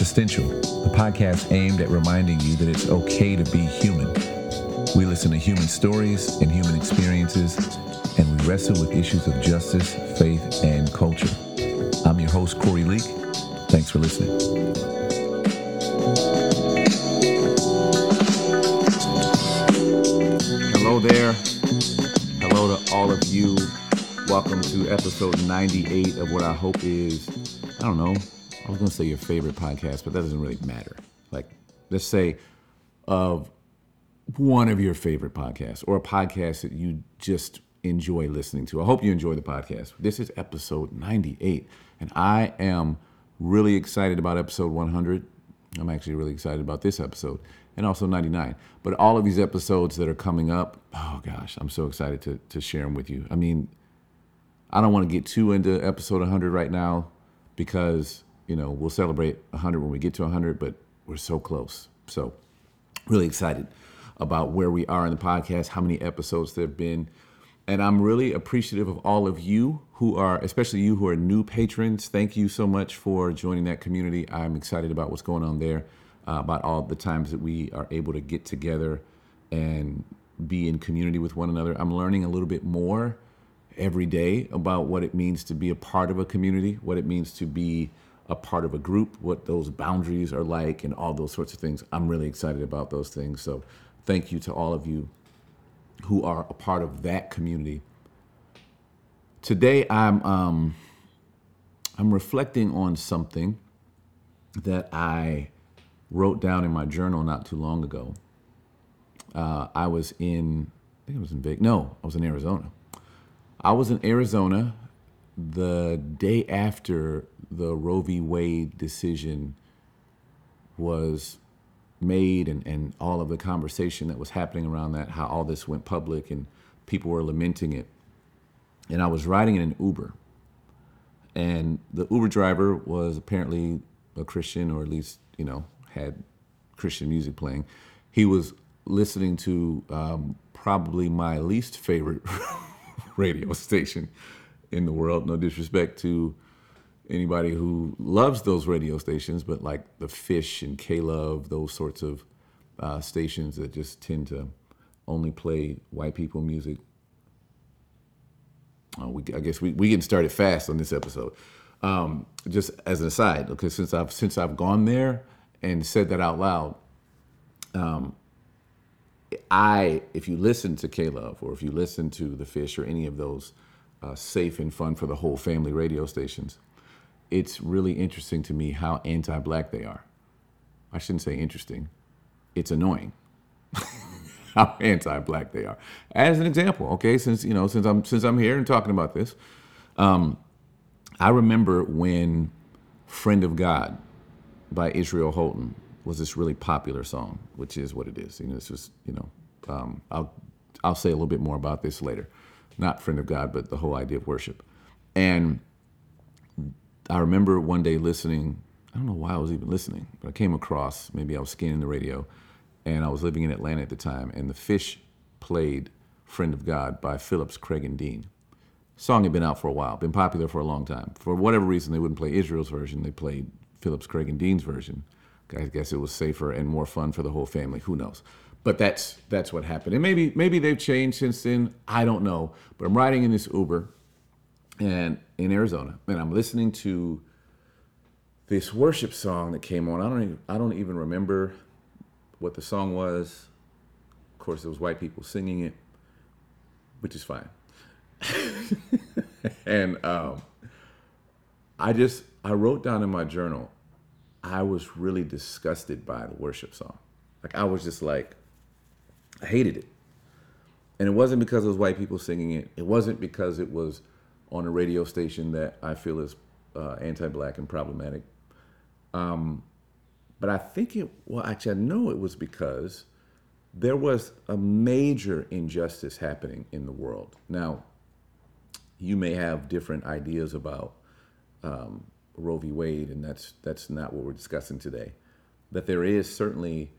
Existential, a podcast aimed at reminding you that it's okay to be human. We listen to human stories and human experiences, and we wrestle with issues of justice, faith, and culture. I'm your host, Corey Leak. Thanks for listening. Hello there. Hello to all of you. Welcome to episode 98 of what I hope is, I don't know, I was going to say your favorite podcast, but that doesn't really matter. Like, let's say of one of your favorite podcasts or a podcast that you just enjoy listening to. I hope you enjoy the podcast. This is episode 98, and I am really excited about episode 100. I'm actually really excited about this episode and also 99. But all of these episodes that are coming up, oh gosh, I'm so excited to, to share them with you. I mean, I don't want to get too into episode 100 right now because, you know, we'll celebrate 100 when we get to 100, but we're so close. So, really excited about where we are in the podcast, how many episodes there have been. And I'm really appreciative of all of you who are, especially you who are new patrons. Thank you so much for joining that community. I'm excited about what's going on there, uh, about all the times that we are able to get together and be in community with one another. I'm learning a little bit more every day about what it means to be a part of a community, what it means to be a part of a group, what those boundaries are like, and all those sorts of things. I'm really excited about those things. So, thank you to all of you who are a part of that community. Today, I'm um, I'm reflecting on something that I wrote down in my journal not too long ago. Uh, I was in, I think it was in Vegas. No, I was in Arizona. I was in Arizona the day after the Roe v. Wade decision was made and, and all of the conversation that was happening around that, how all this went public and people were lamenting it. And I was riding in an Uber. And the Uber driver was apparently a Christian, or at least, you know, had Christian music playing. He was listening to um, probably my least favorite radio station in the world. No disrespect to anybody who loves those radio stations, but like the Fish and K Love, those sorts of uh, stations that just tend to only play white people music. Uh, we, I guess we we getting started fast on this episode. Um, just as an aside, because since I've since I've gone there and said that out loud, um, I if you listen to K Love or if you listen to the Fish or any of those uh, safe and fun for the whole family radio stations, it's really interesting to me how anti-black they are. I shouldn't say interesting. It's annoying how anti-black they are. As an example, okay, since you know, since I'm since I'm here and talking about this, um, I remember when "Friend of God" by Israel Houghton was this really popular song, which is what it is. You know, this was you know, um, I'll I'll say a little bit more about this later. Not "Friend of God," but the whole idea of worship, and I remember one day listening. I don't know why I was even listening, but I came across maybe I was scanning the radio, and I was living in Atlanta at the time, and the Fish played "Friend of God" by Phillips, Craig, and Dean. Song had been out for a while, been popular for a long time. For whatever reason, they wouldn't play Israel's version; they played Phillips, Craig, and Dean's version. I guess it was safer and more fun for the whole family. Who knows? But that's that's what happened, and maybe maybe they've changed since then. I don't know. But I'm riding in this Uber, and in Arizona, and I'm listening to this worship song that came on. I don't even, I don't even remember what the song was. Of course, it was white people singing it, which is fine. and um, I just I wrote down in my journal, I was really disgusted by the worship song. Like I was just like, I hated it. And it wasn't because it was white people singing it. It wasn't because it was on a radio station that I feel is uh, anti-black and problematic. Um, but I think it. Well, actually, I know it was because there was a major injustice happening in the world. Now, you may have different ideas about um, Roe v. Wade, and that's that's not what we're discussing today. But there is certainly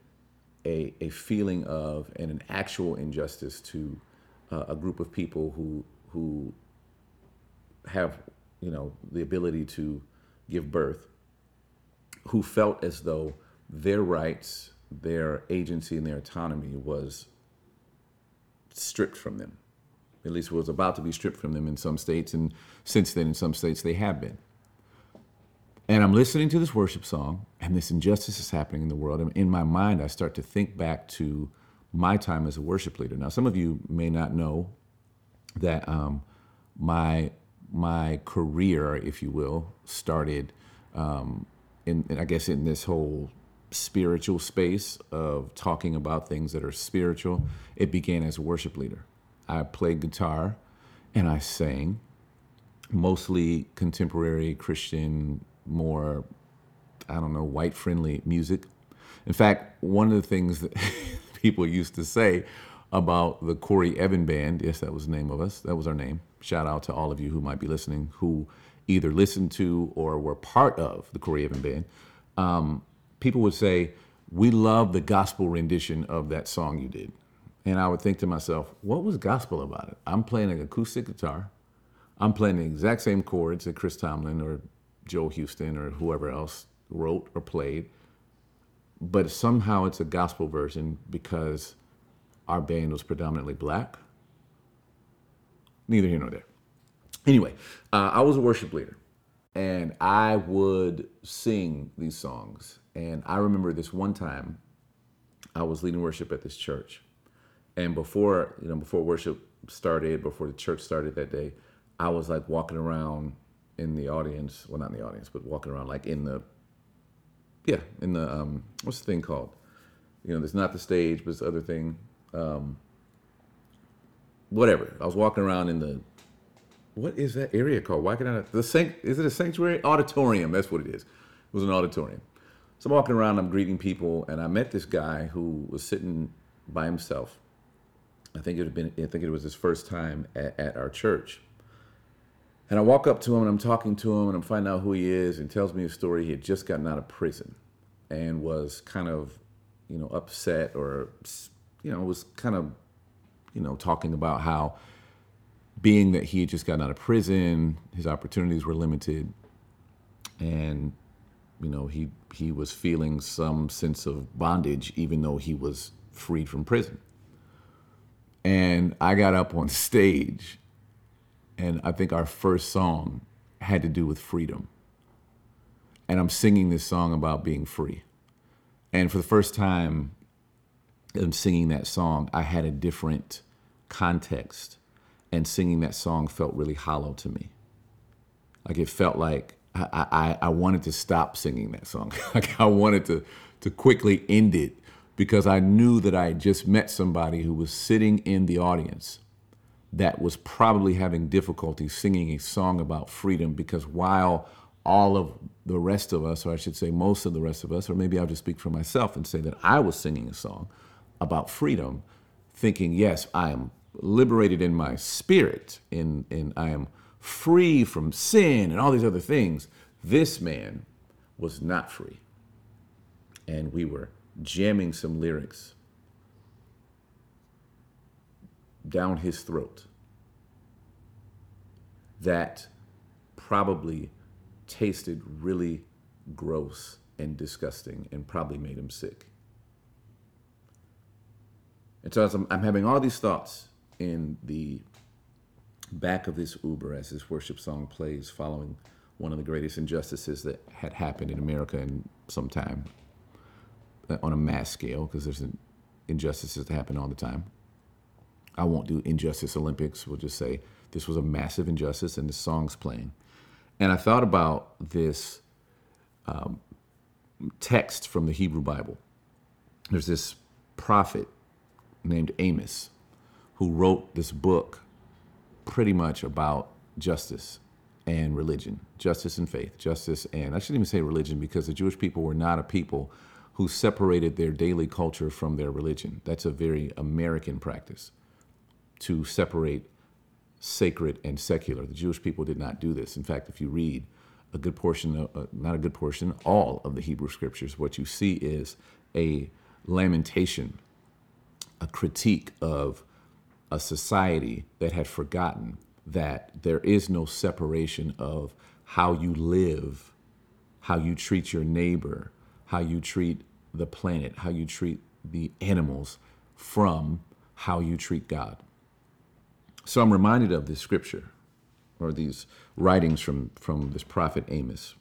a, a feeling of and an actual injustice to uh, a group of people who who have you know the ability to give birth who felt as though their rights, their agency, and their autonomy was stripped from them. At least was about to be stripped from them in some states, and since then, in some states, they have been. And I'm listening to this worship song, and this injustice is happening in the world. And in my mind, I start to think back to my time as a worship leader. Now, some of you may not know that um, my my career, if you will, started um, in, in, I guess, in this whole spiritual space of talking about things that are spiritual. It began as a worship leader. I played guitar and I sang, mostly contemporary Christian, more, I don't know, white friendly music. In fact, one of the things that people used to say about the Corey Evan Band, yes, that was the name of us, that was our name. Shout out to all of you who might be listening who either listened to or were part of the Corey Evan Band. Um, people would say, We love the gospel rendition of that song you did. And I would think to myself, what was gospel about it? I'm playing an acoustic guitar. I'm playing the exact same chords that Chris Tomlin or Joel Houston or whoever else wrote or played. But somehow it's a gospel version because our band was predominantly black. Neither here nor there. Anyway, uh, I was a worship leader and I would sing these songs. And I remember this one time I was leading worship at this church and before, you know, before worship started, before the church started that day, I was like walking around in the audience. Well, not in the audience, but walking around like in the, yeah, in the, um, what's the thing called? You know, there's not the stage, but it's the other thing. Um, whatever. I was walking around in the, what is that area called? Why can I, the sanct, is it a sanctuary? Auditorium, that's what it is. It was an auditorium. So I'm walking around, I'm greeting people, and I met this guy who was sitting by himself I think it had been I think it was his first time at, at, our church. And I walk up to him and I'm talking to him and I'm finding out who he is and tells me a story. He had just gotten out of prison and was kind of, you know, upset or you know, was kind of, you know, talking about how being that he had just gotten out of prison, his opportunities were limited and you know, he he was feeling some sense of bondage even though he was freed from prison. And I got up on stage, and I think our first song had to do with freedom. And I'm singing this song about being free. And for the first time in singing that song, I had a different context. And singing that song felt really hollow to me. Like it felt like I, I, I wanted to stop singing that song. like I wanted to, to quickly end it because I knew that I had just met somebody who was sitting in the audience that was probably having difficulty singing a song about freedom because while all of the rest of us, or I should say most of the rest of us, or maybe I'll just speak for myself and say that I was singing a song about freedom, thinking, yes, I am liberated in my spirit and, and I am free from sin and all these other things. This man was not free. And we were jamming some lyrics down his throat that probably tasted really gross and disgusting and probably made him sick. And so as I'm, I'm, having all these thoughts in the back of this Uber as this worship song plays following one of the greatest injustices that had happened in America in some time, uh, on a mass scale because there's injustices that happen all the time. I won't do injustice Olympics. We'll just say this was a massive injustice, and the song's playing. And I thought about this um, text from the Hebrew Bible. There's this prophet named Amos who wrote this book pretty much about justice and religion, justice and faith, justice and I shouldn't even say religion because the Jewish people were not a people who separated their daily culture from their religion. That's a very American practice to separate sacred and secular. The Jewish people did not do this. In fact, if you read a good portion, of, uh, not a good portion, all of the Hebrew scriptures, what you see is a lamentation, a critique of a society that had forgotten that there is no separation of how you live how you treat your neighbor, how you treat the planet, how you treat the animals from how you treat God. So I'm reminded of this scripture or these writings from, from this prophet Amos.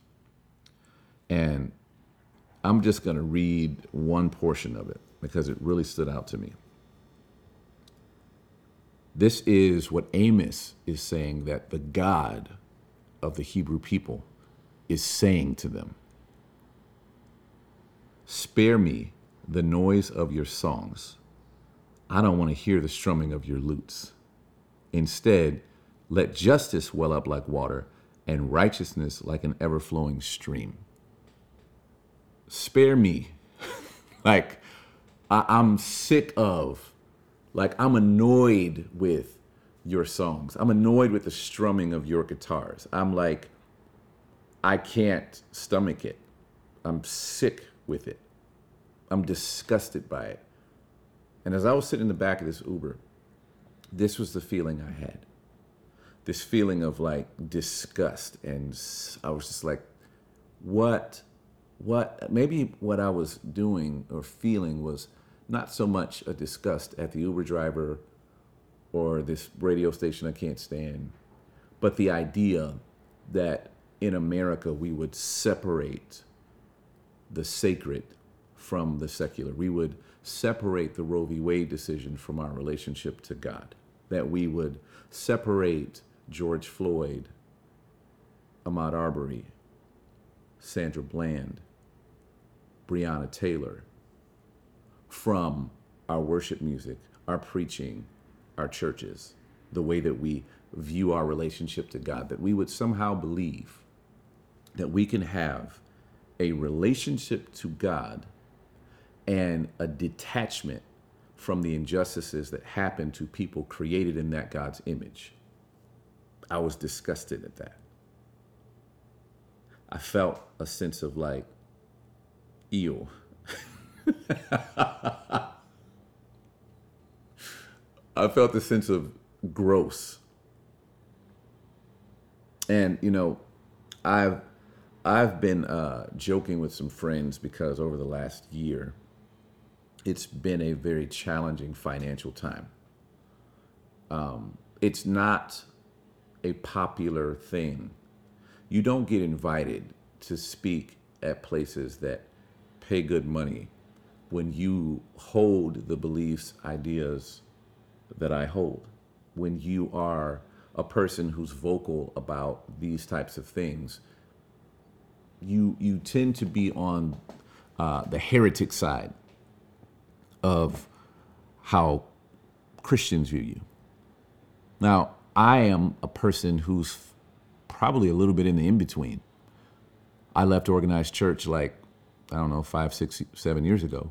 And I'm just going to read one portion of it because it really stood out to me. This is what Amos is saying that the God of the Hebrew people is saying to them Spare me the noise of your songs. I don't want to hear the strumming of your lutes. Instead, let justice well up like water and righteousness like an ever flowing stream. Spare me. like, I- I'm sick of, like, I'm annoyed with your songs. I'm annoyed with the strumming of your guitars. I'm like, I can't stomach it. I'm sick with it. I'm disgusted by it. And as I was sitting in the back of this Uber, this was the feeling I had. This feeling of like disgust. And I was just like, what, what, maybe what I was doing or feeling was not so much a disgust at the Uber driver or this radio station I can't stand, but the idea that in America we would separate the sacred from the secular. We would separate the Roe v. Wade decision from our relationship to God. That we would separate George Floyd, Ahmaud Arbery, Sandra Bland, Breonna Taylor from our worship music, our preaching, our churches, the way that we view our relationship to God, that we would somehow believe that we can have a relationship to God and a detachment from the injustices that happen to people created in that God's image. I was disgusted at that. I felt a sense of like, ew. I felt a sense of gross. And you know, I've I've been uh, joking with some friends because over the last year, it's been a very challenging financial time. Um, it's not a popular thing. You don't get invited to speak at places that pay good money when you hold the beliefs, ideas that I hold. When you are a person who's vocal about these types of things, you you tend to be on uh, the heretic side of how Christians view you. Now, I am a person who's probably a little bit in the in between. I left organized church like, I don't know, five, six, seven years ago,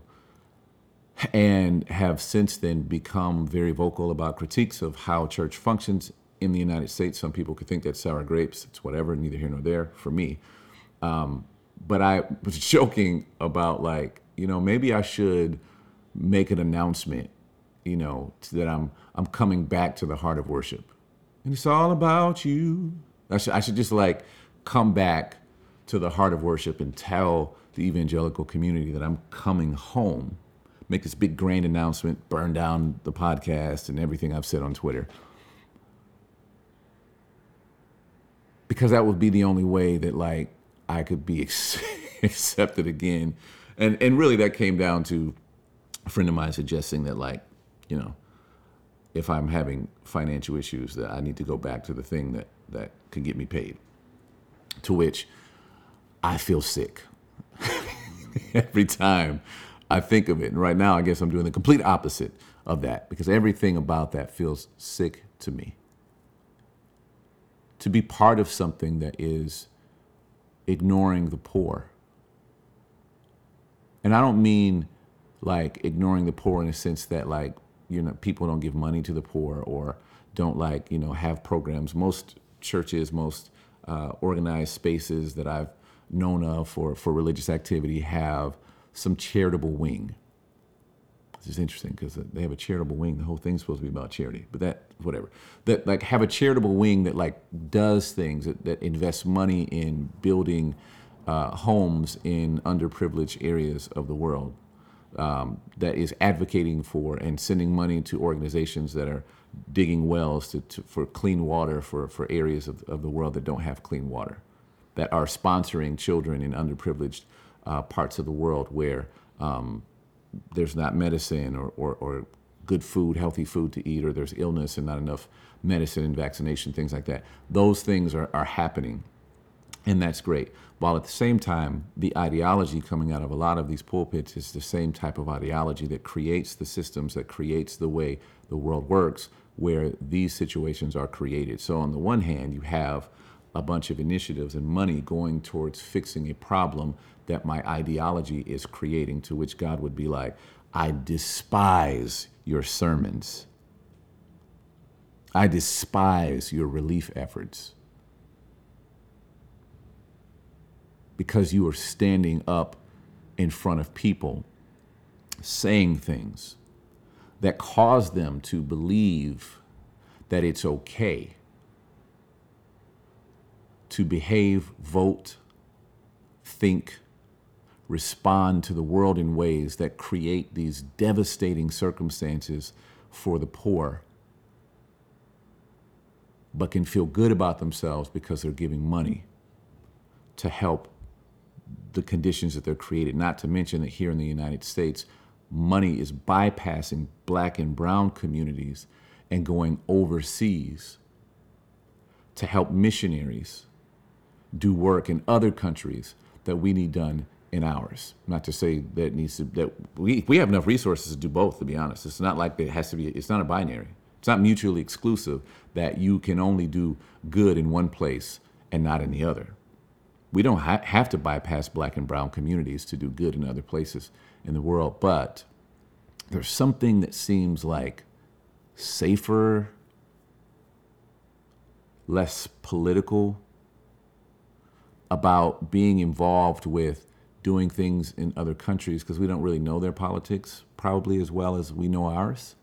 and have since then become very vocal about critiques of how church functions in the United States. Some people could think that's sour grapes. It's whatever, neither here nor there for me. Um, but I was joking about like, you know, maybe I should make an announcement, you know, that I'm I'm coming back to the heart of worship, and it's all about you. I should I should just like come back to the heart of worship and tell the evangelical community that I'm coming home. Make this big grand announcement, burn down the podcast and everything I've said on Twitter. Because that would be the only way that like I could be accepted again. And and really that came down to a friend of mine suggesting that like, you know, if I'm having financial issues that I need to go back to the thing that that can get me paid. To which I feel sick every time I think of it. And right now I guess I'm doing the complete opposite of that because everything about that feels sick to me. To be part of something that is ignoring the poor. And I don't mean like ignoring the poor in the sense that like you know people don't give money to the poor or don't like you know have programs. Most churches most uh, organized spaces that i've known of for, for religious activity have some charitable wing. This is interesting because they have a charitable wing. The whole thing's supposed to be about charity but that whatever. That like have a charitable wing that like does things that, that invests money in building uh, homes in underprivileged areas of the world um, that is advocating for and sending money to organizations that are digging wells to, to, for clean water for, for areas of, of the world that don't have clean water, that are sponsoring children in underprivileged uh, parts of the world where um, there's not medicine or, or, or good food, healthy food to eat, or there's illness and not enough medicine and vaccination, things like that. Those things are, are happening, and that's great. While at the same time, the ideology coming out of a lot of these pulpits is the same type of ideology that creates the systems, that creates the way the world works, where these situations are created. So, on the one hand, you have a bunch of initiatives and money going towards fixing a problem that my ideology is creating, to which God would be like, I despise your sermons. I despise your relief efforts. Because you are standing up in front of people saying things that cause them to believe that it's okay to behave, vote, think, respond to the world in ways that create these devastating circumstances for the poor, but can feel good about themselves because they're giving money to help the conditions that they're created. Not to mention that here in the United States, money is bypassing black and brown communities and going overseas to help missionaries do work in other countries that we need done in ours. Not to say that needs to that we we have enough resources to do both. To be honest, it's not like it has to be. It's not a binary. It's not mutually exclusive that you can only do good in one place and not in the other. We don't ha- have to bypass black and brown communities to do good in other places in the world, but there's something that seems like safer, less political about being involved with doing things in other countries because we don't really know their politics probably as well as we know ours.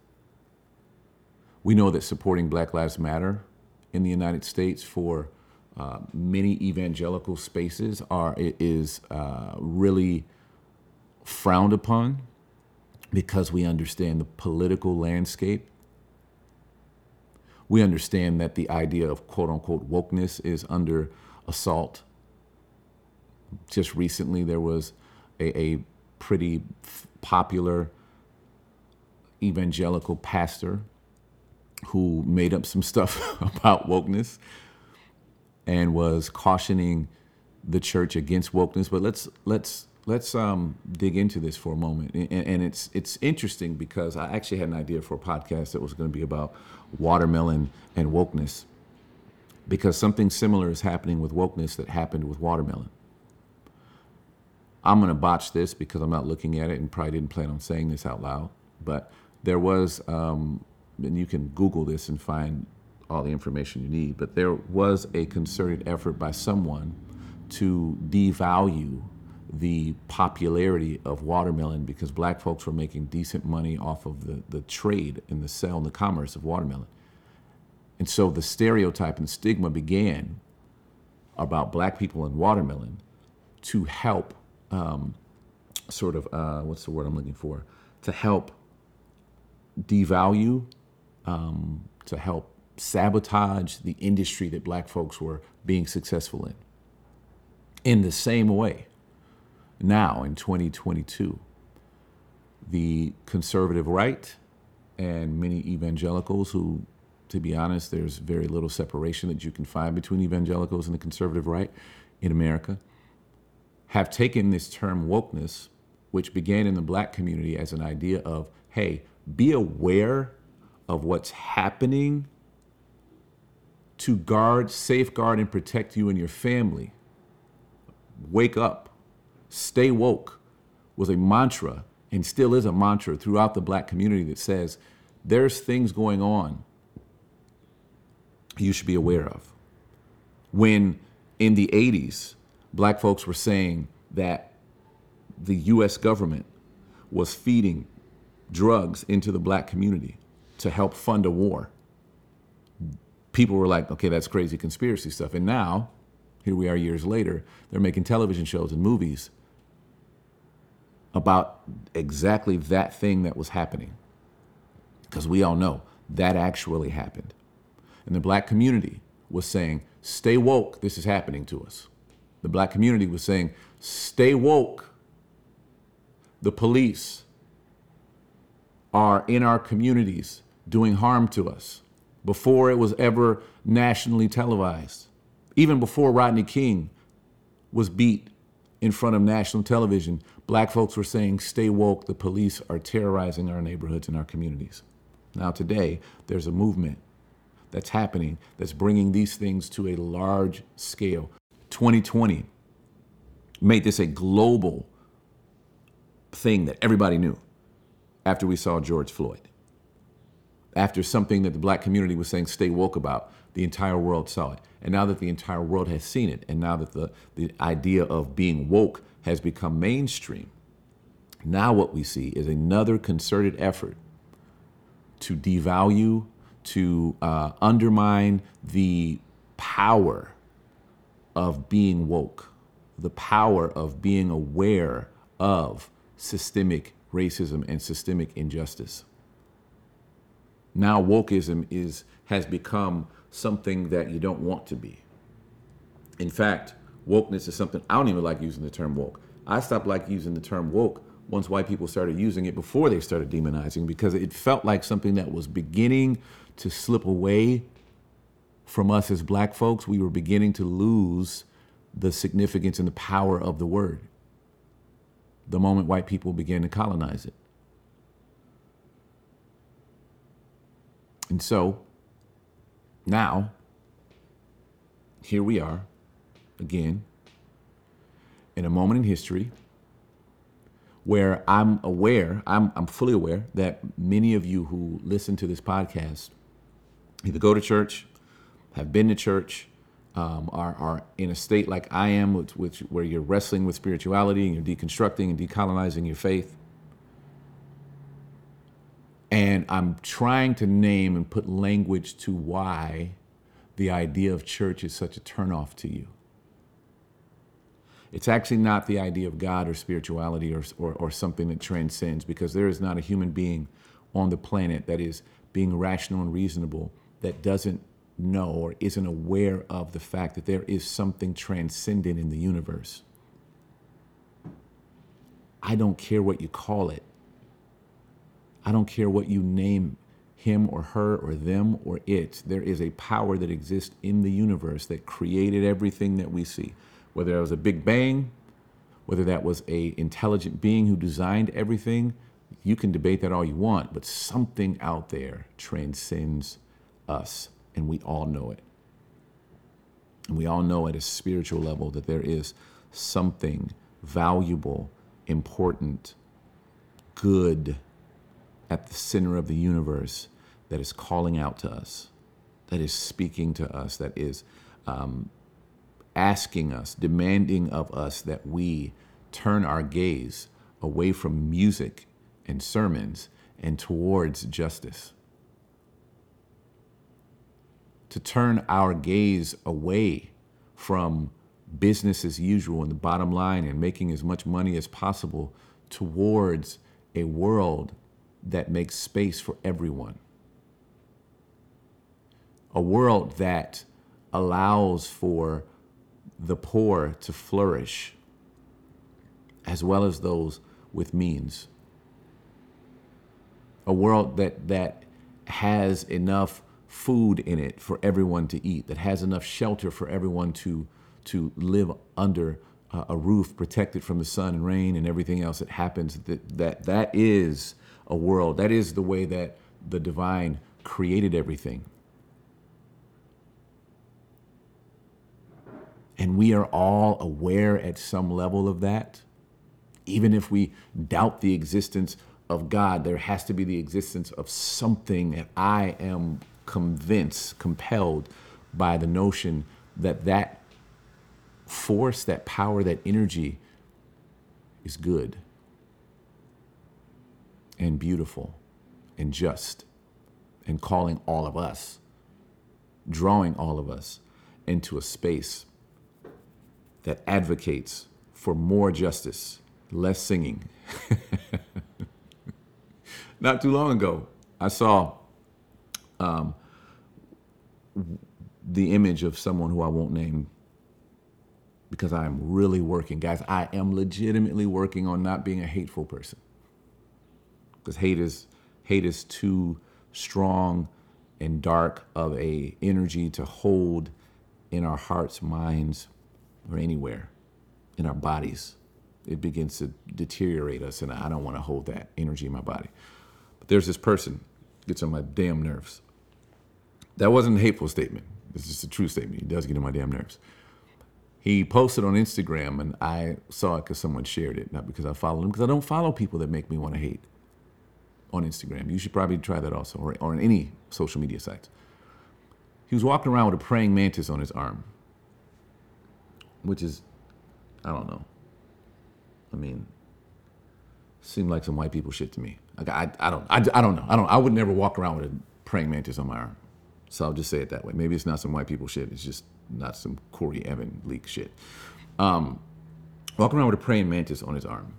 We know that supporting Black Lives Matter in the United States for uh, many evangelical spaces are is uh, really frowned upon because we understand the political landscape. We understand that the idea of quote unquote wokeness is under assault just recently there was a, a pretty f- popular evangelical pastor who made up some stuff about wokeness and was cautioning the church against wokeness. But let's let's let's um, dig into this for a moment. And, and, it's it's interesting because I actually had an idea for a podcast that was going to be about watermelon and wokeness, because something similar is happening with wokeness that happened with watermelon. I'm going to botch this because I'm not looking at it and probably didn't plan on saying this out loud. But there was, um, and you can Google this and find all the information you need, but there was a concerted effort by someone to devalue the popularity of watermelon because black folks were making decent money off of the, the trade and the sale and the commerce of watermelon. And so the stereotype and stigma began about black people and watermelon to help um, sort of uh, what's the word I'm looking for to help devalue, um, to help sabotage the industry that black folks were being successful in. In the same way, now in 2022, the conservative right and many evangelicals who to be honest, there's very little separation that you can find between evangelicals and the conservative right in America have taken this term wokeness, which began in the black community as an idea of, hey, be aware of what's happening to guard, safeguard, and protect you and your family. Wake up, stay woke was a mantra and still is a mantra throughout the black community that says there's things going on you should be aware of. When in the 80s, black folks were saying that the US government was feeding drugs into the black community to help fund a war. People were like, okay, that's crazy conspiracy stuff. And now, Here we are years later, they're making television shows and movies about exactly that thing that was happening. Because we all know that actually happened. And the black community was saying, stay woke, this is happening to us. The black community was saying, stay woke. The police are in our communities doing harm to us before it was ever nationally televised. Even before Rodney King was beat in front of national television, black folks were saying, Stay woke, the police are terrorizing our neighborhoods and our communities. Now, today, there's a movement that's happening that's bringing these things to a large scale. 2020 made this a global thing that everybody knew after we saw George Floyd. After something that the black community was saying, stay woke about, the entire world saw it. And now that the entire world has seen it, and now that the, the idea of being woke has become mainstream, now what we see is another concerted effort to devalue, to uh, undermine the power of being woke, the power of being aware of systemic racism and systemic injustice. Now wokeism is has become something that you don't want to be. In fact, wokeness is something I don't even like using the term woke. I stopped like using the term woke once white people started using it before they started demonizing because it felt like something that was beginning to slip away from us as black folks. We were beginning to lose the significance and the power of the word the moment white people began to colonize it. And so now, here we are again in a moment in history where I'm aware, I'm, I'm fully aware that many of you who listen to this podcast either go to church, have been to church, um, are, are in a state like I am, which, which, where you're wrestling with spirituality and you're deconstructing and decolonizing your faith. And I'm trying to name and put language to why the idea of church is such a turnoff to you. It's actually not the idea of God or spirituality or, or, or, something that transcends, because there is not a human being on the planet that is being rational and reasonable that doesn't know or isn't aware of the fact that there is something transcendent in the universe. I don't care what you call it. I don't care what you name him or her or them or it. There is a power that exists in the universe that created everything that we see. Whether that was a big bang, whether that was a intelligent being who designed everything, you can debate that all you want, but something out there transcends us, and we all know it. And we all know at a spiritual level that there is something valuable, important, good at the center of the universe that is calling out to us, that is speaking to us, that is um, asking us, demanding of us that we turn our gaze away from music and sermons and towards justice. To turn our gaze away from business as usual and the bottom line and making as much money as possible towards a world that makes space for everyone. A world that allows for the poor to flourish as well as those with means. A world that, that has enough food in it for everyone to eat, that has enough shelter for everyone to, to live under a roof protected from the sun and rain and everything else that happens that that that is a world. That is the way that the divine created everything. And we are all aware at some level of that. Even if we doubt the existence of God, there has to be the existence of something that I am convinced, compelled by the notion that that force, that power, that energy is good and beautiful and just and calling all of us, drawing all of us into a space that advocates for more justice, less singing. Not too long ago, I saw um, the image of someone who I won't name because I am really working. Guys, I am legitimately working on not being a hateful person. Because hate is hate is too strong and dark of a energy to hold in our hearts, minds, or anywhere in our bodies. It begins to deteriorate us, and I don't want to hold that energy in my body. But there's this person gets on my damn nerves. That wasn't a hateful statement. It's just a true statement. He does get on my damn nerves. He posted on Instagram, and I saw it because someone shared it, not because I followed him, because I don't follow people that make me want to hate on Instagram. You should probably try that also, or, or on any social media sites. He was walking around with a praying mantis on his arm, which is, I don't know. I mean, seemed like some white people shit to me. Like I, I don't, I, I don't know. I don't. I would never walk around with a praying mantis on my arm. So I'll just say it that way. Maybe it's not some white people shit. It's just not some Corey Evan Leak shit. Um, walking around with a praying mantis on his arm,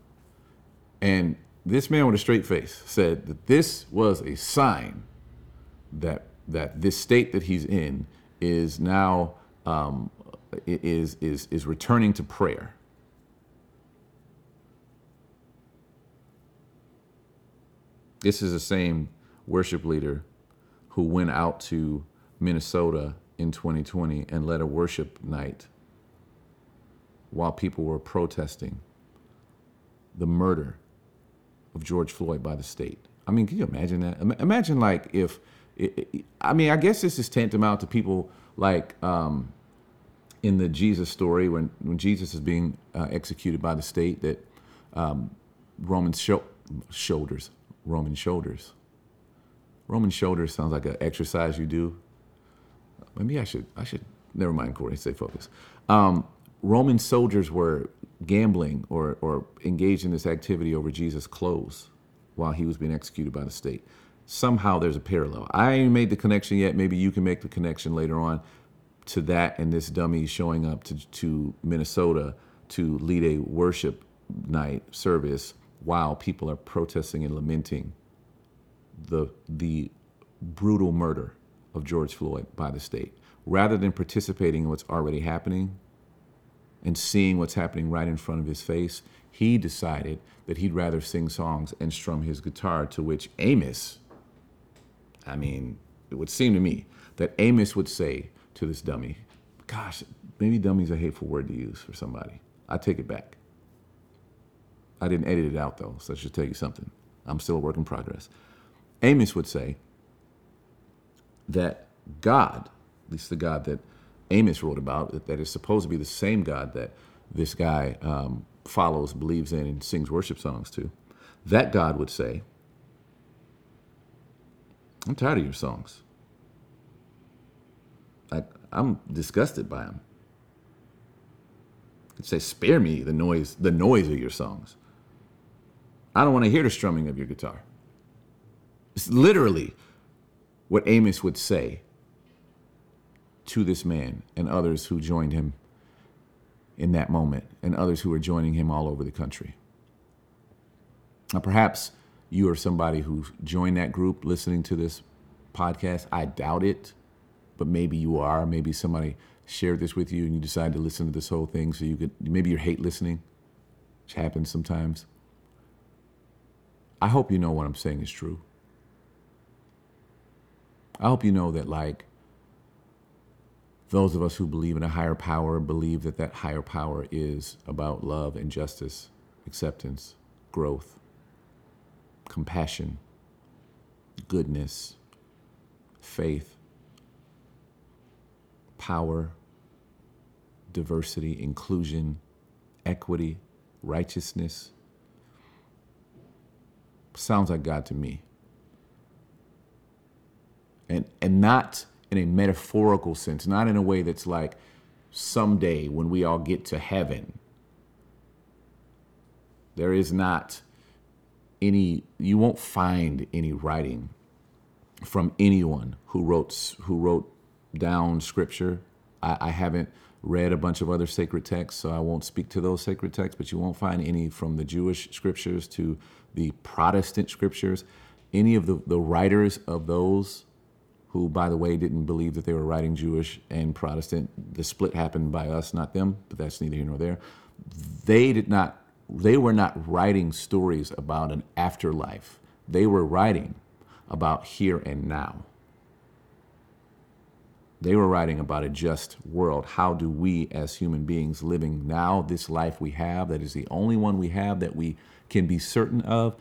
and this man with a straight face said that this was a sign that that this state that he's in is now um, is is is returning to prayer. This is the same worship leader who went out to Minnesota in 2020 and led a worship night while people were protesting the murder of George Floyd by the state. I mean, can you imagine that? Imagine like if, I mean, I guess this is tantamount to people like um, in the Jesus story when, when Jesus is being uh, executed by the state that um, Roman sho- shoulders, Roman shoulders. Roman shoulders sounds like an exercise you do. Maybe I should, I should, never mind, Corey, stay focused. Um, Roman soldiers were gambling or, or engaged in this activity over Jesus' clothes while he was being executed by the state. Somehow there's a parallel. I ain't made the connection yet. Maybe you can make the connection later on to that and this dummy showing up to, to Minnesota to lead a worship night service while people are protesting and lamenting the, the brutal murder of George Floyd by the state. Rather than participating in what's already happening, and seeing what's happening right in front of his face, he decided that he'd rather sing songs and strum his guitar, to which Amos, I mean, it would seem to me that Amos would say to this dummy, Gosh, maybe dummy's a hateful word to use for somebody. I take it back. I didn't edit it out though, so I should tell you something. I'm still a work in progress. Amos would say that God, at least the God that Amos wrote about that is supposed to be the same God that this guy um, follows, believes in, and sings worship songs to, that God would say, I'm tired of your songs. I'm disgusted by them. He'd say, spare me the noise, the noise of your songs. I don't want to hear the strumming of your guitar. It's literally what Amos would say to this man and others who joined him in that moment and others who are joining him all over the country. Now, perhaps you are somebody who joined that group listening to this podcast. I doubt it, but maybe you are. Maybe somebody shared this with you and you decided to listen to this whole thing so you could, maybe you hate listening, which happens sometimes. I hope you know what I'm saying is true. I hope you know that, like, those of us who believe in a higher power believe that that higher power is about love and justice, acceptance, growth, compassion, goodness, faith, power, diversity, inclusion, equity, righteousness. Sounds like God to me. And and not in a metaphorical sense, not in a way that's like someday when we all get to heaven. There is not any, you won't find any writing from anyone who wrote, who wrote down scripture. I, I haven't read a bunch of other sacred texts, so I won't speak to those sacred texts, but you won't find any from the Jewish scriptures to the Protestant scriptures. Any of the, the writers of those, who, by the way, didn't believe that they were writing Jewish and Protestant, the split happened by us, not them, but that's neither here nor there. They did not, they were not writing stories about an afterlife. They were writing about here and now. They were writing about a just world. How do we, as human beings living now, this life we have, that is the only one we have that we can be certain of,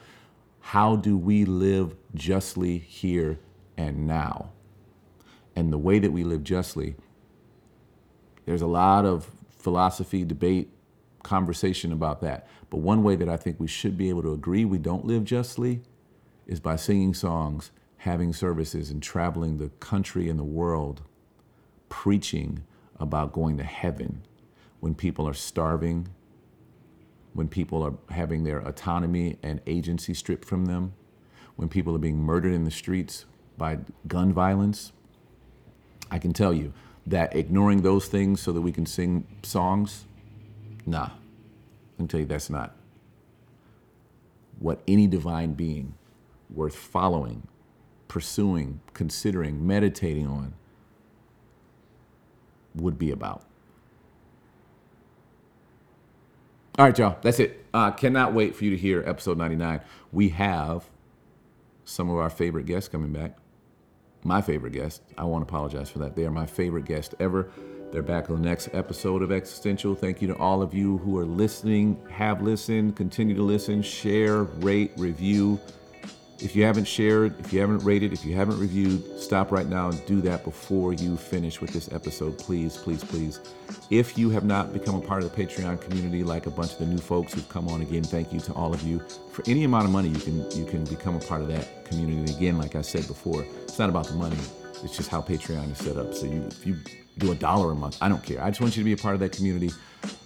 how do we live justly here and now? And the way that we live justly, there's a lot of philosophy, debate, conversation about that. But one way that I think we should be able to agree we don't live justly is by singing songs, having services, and traveling the country and the world preaching about going to heaven when people are starving, when people are having their autonomy and agency stripped from them, when people are being murdered in the streets by gun violence. I can tell you that ignoring those things so that we can sing songs, nah, I can tell you that's not what any divine being worth following, pursuing, considering, meditating on would be about. All right, y'all, that's it. Uh, cannot wait for you to hear episode 99. We have some of our favorite guests coming back. My favorite guest. I won't apologize for that. They are my favorite guest ever. They're back on the next episode of Existential. Thank you to all of you who are listening, have listened, continue to listen, share, rate, review. If you haven't shared, if you haven't rated, if you haven't reviewed, stop right now and do that before you finish with this episode. Please, please, please. If you have not become a part of the Patreon community, like a bunch of the new folks who've come on again, thank you to all of you. For any amount of money, you can you can become a part of that community. Again, like I said before, it's not about the money. It's just how Patreon is set up. So you if you do a dollar a month, I don't care. I just want you to be a part of that community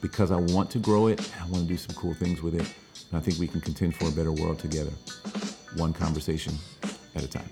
because I want to grow it. I want to do some cool things with it. And I think we can contend for a better world together one conversation at a time.